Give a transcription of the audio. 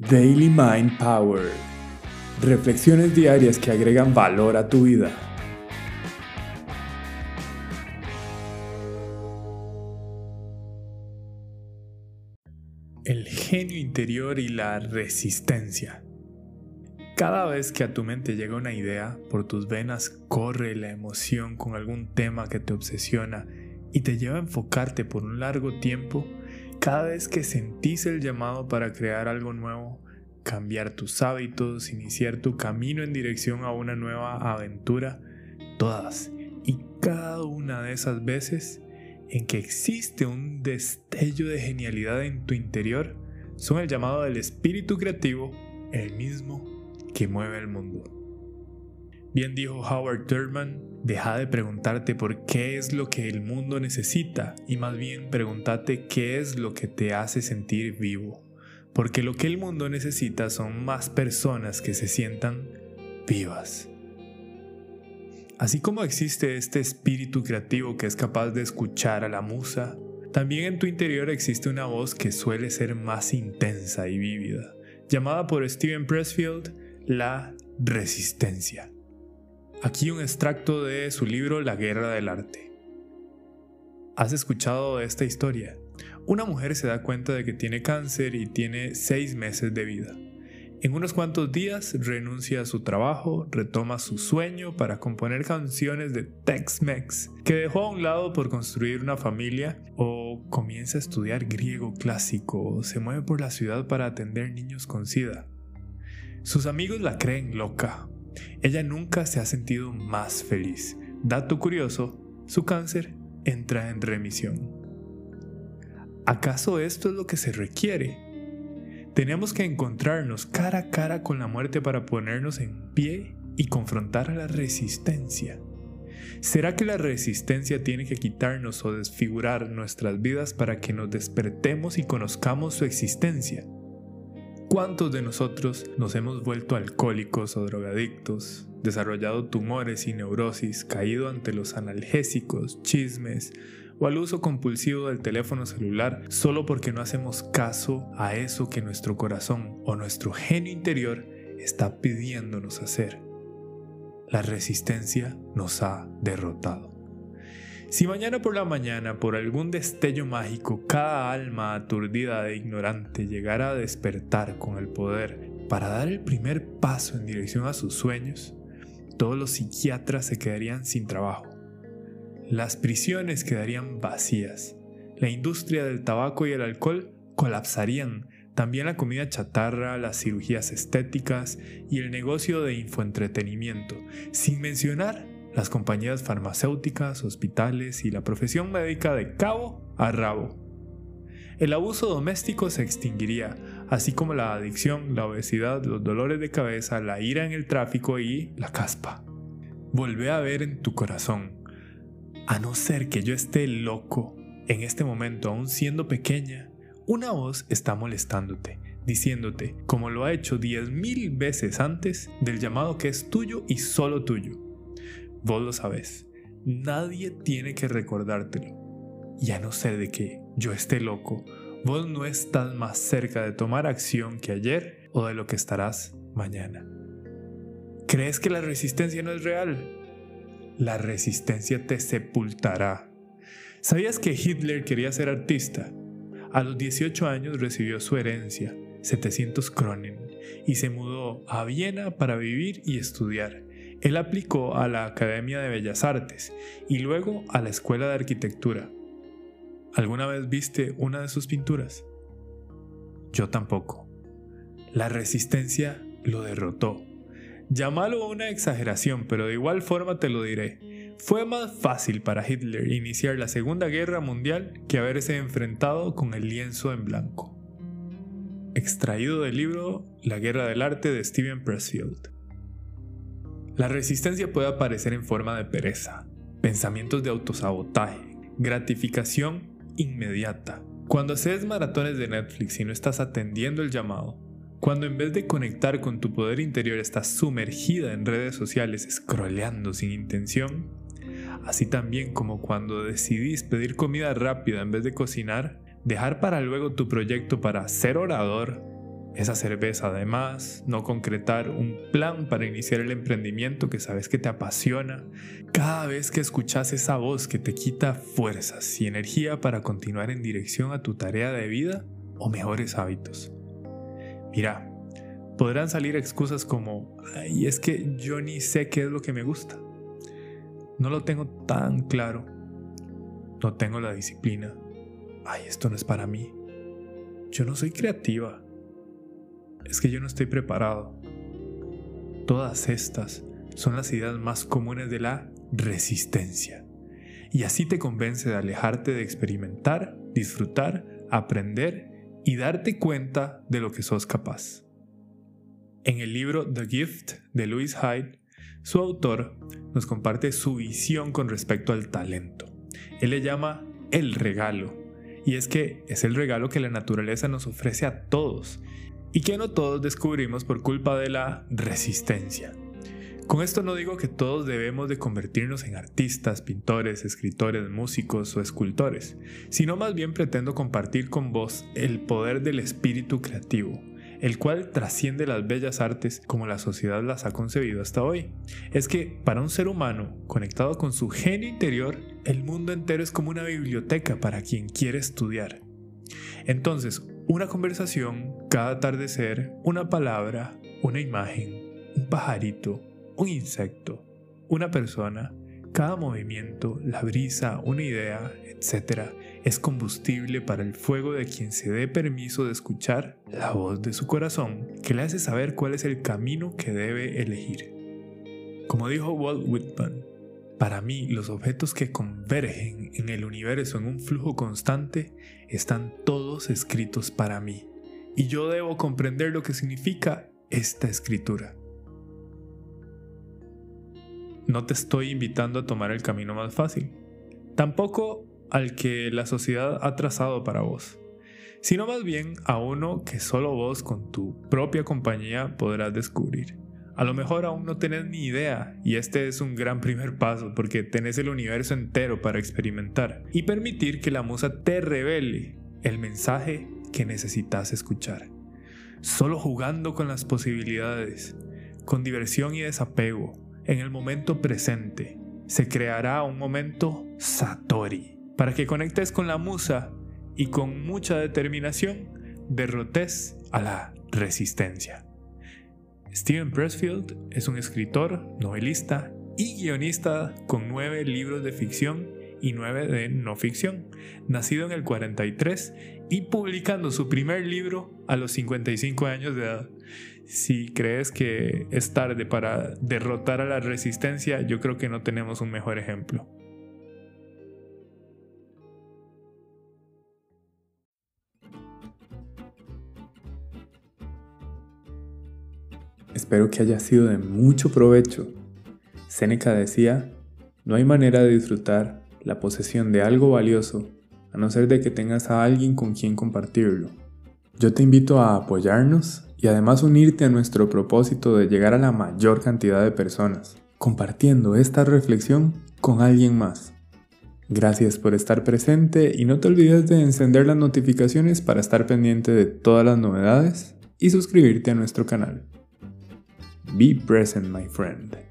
Daily Mind Power. Reflexiones diarias que agregan valor a tu vida. El genio interior y la resistencia. Cada vez que a tu mente llega una idea, por tus venas corre la emoción con algún tema que te obsesiona y te lleva a enfocarte por un largo tiempo cada vez que sentís el llamado para crear algo nuevo, cambiar tus hábitos, iniciar tu camino en dirección a una nueva aventura, todas y cada una de esas veces en que existe un destello de genialidad en tu interior, son el llamado del espíritu creativo, el mismo que mueve el mundo. Bien dijo Howard Thurman, deja de preguntarte por qué es lo que el mundo necesita y más bien pregúntate qué es lo que te hace sentir vivo. Porque lo que el mundo necesita son más personas que se sientan vivas. Así como existe este espíritu creativo que es capaz de escuchar a la musa, también en tu interior existe una voz que suele ser más intensa y vívida, llamada por Steven Pressfield la resistencia. Aquí un extracto de su libro La Guerra del Arte. ¿Has escuchado esta historia? Una mujer se da cuenta de que tiene cáncer y tiene seis meses de vida. En unos cuantos días renuncia a su trabajo, retoma su sueño para componer canciones de Tex-Mex que dejó a un lado por construir una familia o comienza a estudiar griego clásico o se mueve por la ciudad para atender niños con sida. Sus amigos la creen loca, ella nunca se ha sentido más feliz. Dato curioso, su cáncer entra en remisión. ¿Acaso esto es lo que se requiere? Tenemos que encontrarnos cara a cara con la muerte para ponernos en pie y confrontar a la resistencia. ¿Será que la resistencia tiene que quitarnos o desfigurar nuestras vidas para que nos despertemos y conozcamos su existencia? ¿Cuántos de nosotros nos hemos vuelto alcohólicos o drogadictos, desarrollado tumores y neurosis, caído ante los analgésicos, chismes o al uso compulsivo del teléfono celular solo porque no hacemos caso a eso que nuestro corazón o nuestro genio interior está pidiéndonos hacer? La resistencia nos ha derrotado. Si mañana por la mañana, por algún destello mágico, cada alma aturdida e ignorante llegara a despertar con el poder para dar el primer paso en dirección a sus sueños, todos los psiquiatras se quedarían sin trabajo. Las prisiones quedarían vacías. La industria del tabaco y el alcohol colapsarían. También la comida chatarra, las cirugías estéticas y el negocio de infoentretenimiento, sin mencionar las compañías farmacéuticas, hospitales y la profesión médica de cabo a rabo. El abuso doméstico se extinguiría, así como la adicción, la obesidad, los dolores de cabeza, la ira en el tráfico y la caspa. Volvé a ver en tu corazón, a no ser que yo esté loco, en este momento aún siendo pequeña, una voz está molestándote, diciéndote, como lo ha hecho diez mil veces antes, del llamado que es tuyo y solo tuyo Vos lo sabes. Nadie tiene que recordártelo. Y a no ser de que yo esté loco, vos no estás más cerca de tomar acción que ayer o de lo que estarás mañana. ¿Crees que la resistencia no es real? La resistencia te sepultará. ¿Sabías que Hitler quería ser artista? A los 18 años recibió su herencia, 700 Kronen, y se mudó a Viena para vivir y estudiar. Él aplicó a la Academia de Bellas Artes y luego a la Escuela de Arquitectura. ¿Alguna vez viste una de sus pinturas? Yo tampoco. La resistencia lo derrotó. Llámalo una exageración, pero de igual forma te lo diré. Fue más fácil para Hitler iniciar la Segunda Guerra Mundial que haberse enfrentado con el lienzo en blanco. Extraído del libro La Guerra del Arte de Steven Pressfield. La resistencia puede aparecer en forma de pereza, pensamientos de autosabotaje, gratificación inmediata. Cuando haces maratones de Netflix y no estás atendiendo el llamado, cuando en vez de conectar con tu poder interior estás sumergida en redes sociales scrolleando sin intención, así también como cuando decidís pedir comida rápida en vez de cocinar, dejar para luego tu proyecto para ser orador, esa cerveza además, no concretar un plan para iniciar el emprendimiento que sabes que te apasiona, cada vez que escuchas esa voz que te quita fuerzas y energía para continuar en dirección a tu tarea de vida o mejores hábitos. Mira, podrán salir excusas como, ay, es que yo ni sé qué es lo que me gusta. No lo tengo tan claro. No tengo la disciplina. Ay, esto no es para mí. Yo no soy creativa es que yo no estoy preparado. Todas estas son las ideas más comunes de la resistencia. Y así te convence de alejarte de experimentar, disfrutar, aprender y darte cuenta de lo que sos capaz. En el libro The Gift de Louis Hyde, su autor nos comparte su visión con respecto al talento. Él le llama el regalo, y es que es el regalo que la naturaleza nos ofrece a todos y que no todos descubrimos por culpa de la resistencia. Con esto no digo que todos debemos de convertirnos en artistas, pintores, escritores, músicos o escultores, sino más bien pretendo compartir con vos el poder del espíritu creativo, el cual trasciende las bellas artes como la sociedad las ha concebido hasta hoy. Es que para un ser humano conectado con su genio interior, el mundo entero es como una biblioteca para quien quiere estudiar. Entonces, una conversación, cada atardecer, una palabra, una imagen, un pajarito, un insecto, una persona, cada movimiento, la brisa, una idea, etc., es combustible para el fuego de quien se dé permiso de escuchar la voz de su corazón que le hace saber cuál es el camino que debe elegir. Como dijo Walt Whitman, para mí, los objetos que convergen en el universo en un flujo constante están todos escritos para mí, y yo debo comprender lo que significa esta escritura. No te estoy invitando a tomar el camino más fácil, tampoco al que la sociedad ha trazado para vos, sino más bien a uno que solo vos con tu propia compañía podrás descubrir. A lo mejor aún no tenés ni idea y este es un gran primer paso porque tenés el universo entero para experimentar y permitir que la musa te revele el mensaje que necesitas escuchar. Solo jugando con las posibilidades, con diversión y desapego, en el momento presente, se creará un momento Satori para que conectes con la musa y con mucha determinación derrotes a la resistencia. Steven Pressfield es un escritor, novelista y guionista con nueve libros de ficción y nueve de no ficción, nacido en el 43 y publicando su primer libro a los 55 años de edad. Si crees que es tarde para derrotar a la resistencia, yo creo que no tenemos un mejor ejemplo. Espero que haya sido de mucho provecho. Séneca decía, no hay manera de disfrutar la posesión de algo valioso a no ser de que tengas a alguien con quien compartirlo. Yo te invito a apoyarnos y además unirte a nuestro propósito de llegar a la mayor cantidad de personas, compartiendo esta reflexión con alguien más. Gracias por estar presente y no te olvides de encender las notificaciones para estar pendiente de todas las novedades y suscribirte a nuestro canal. Be present, my friend.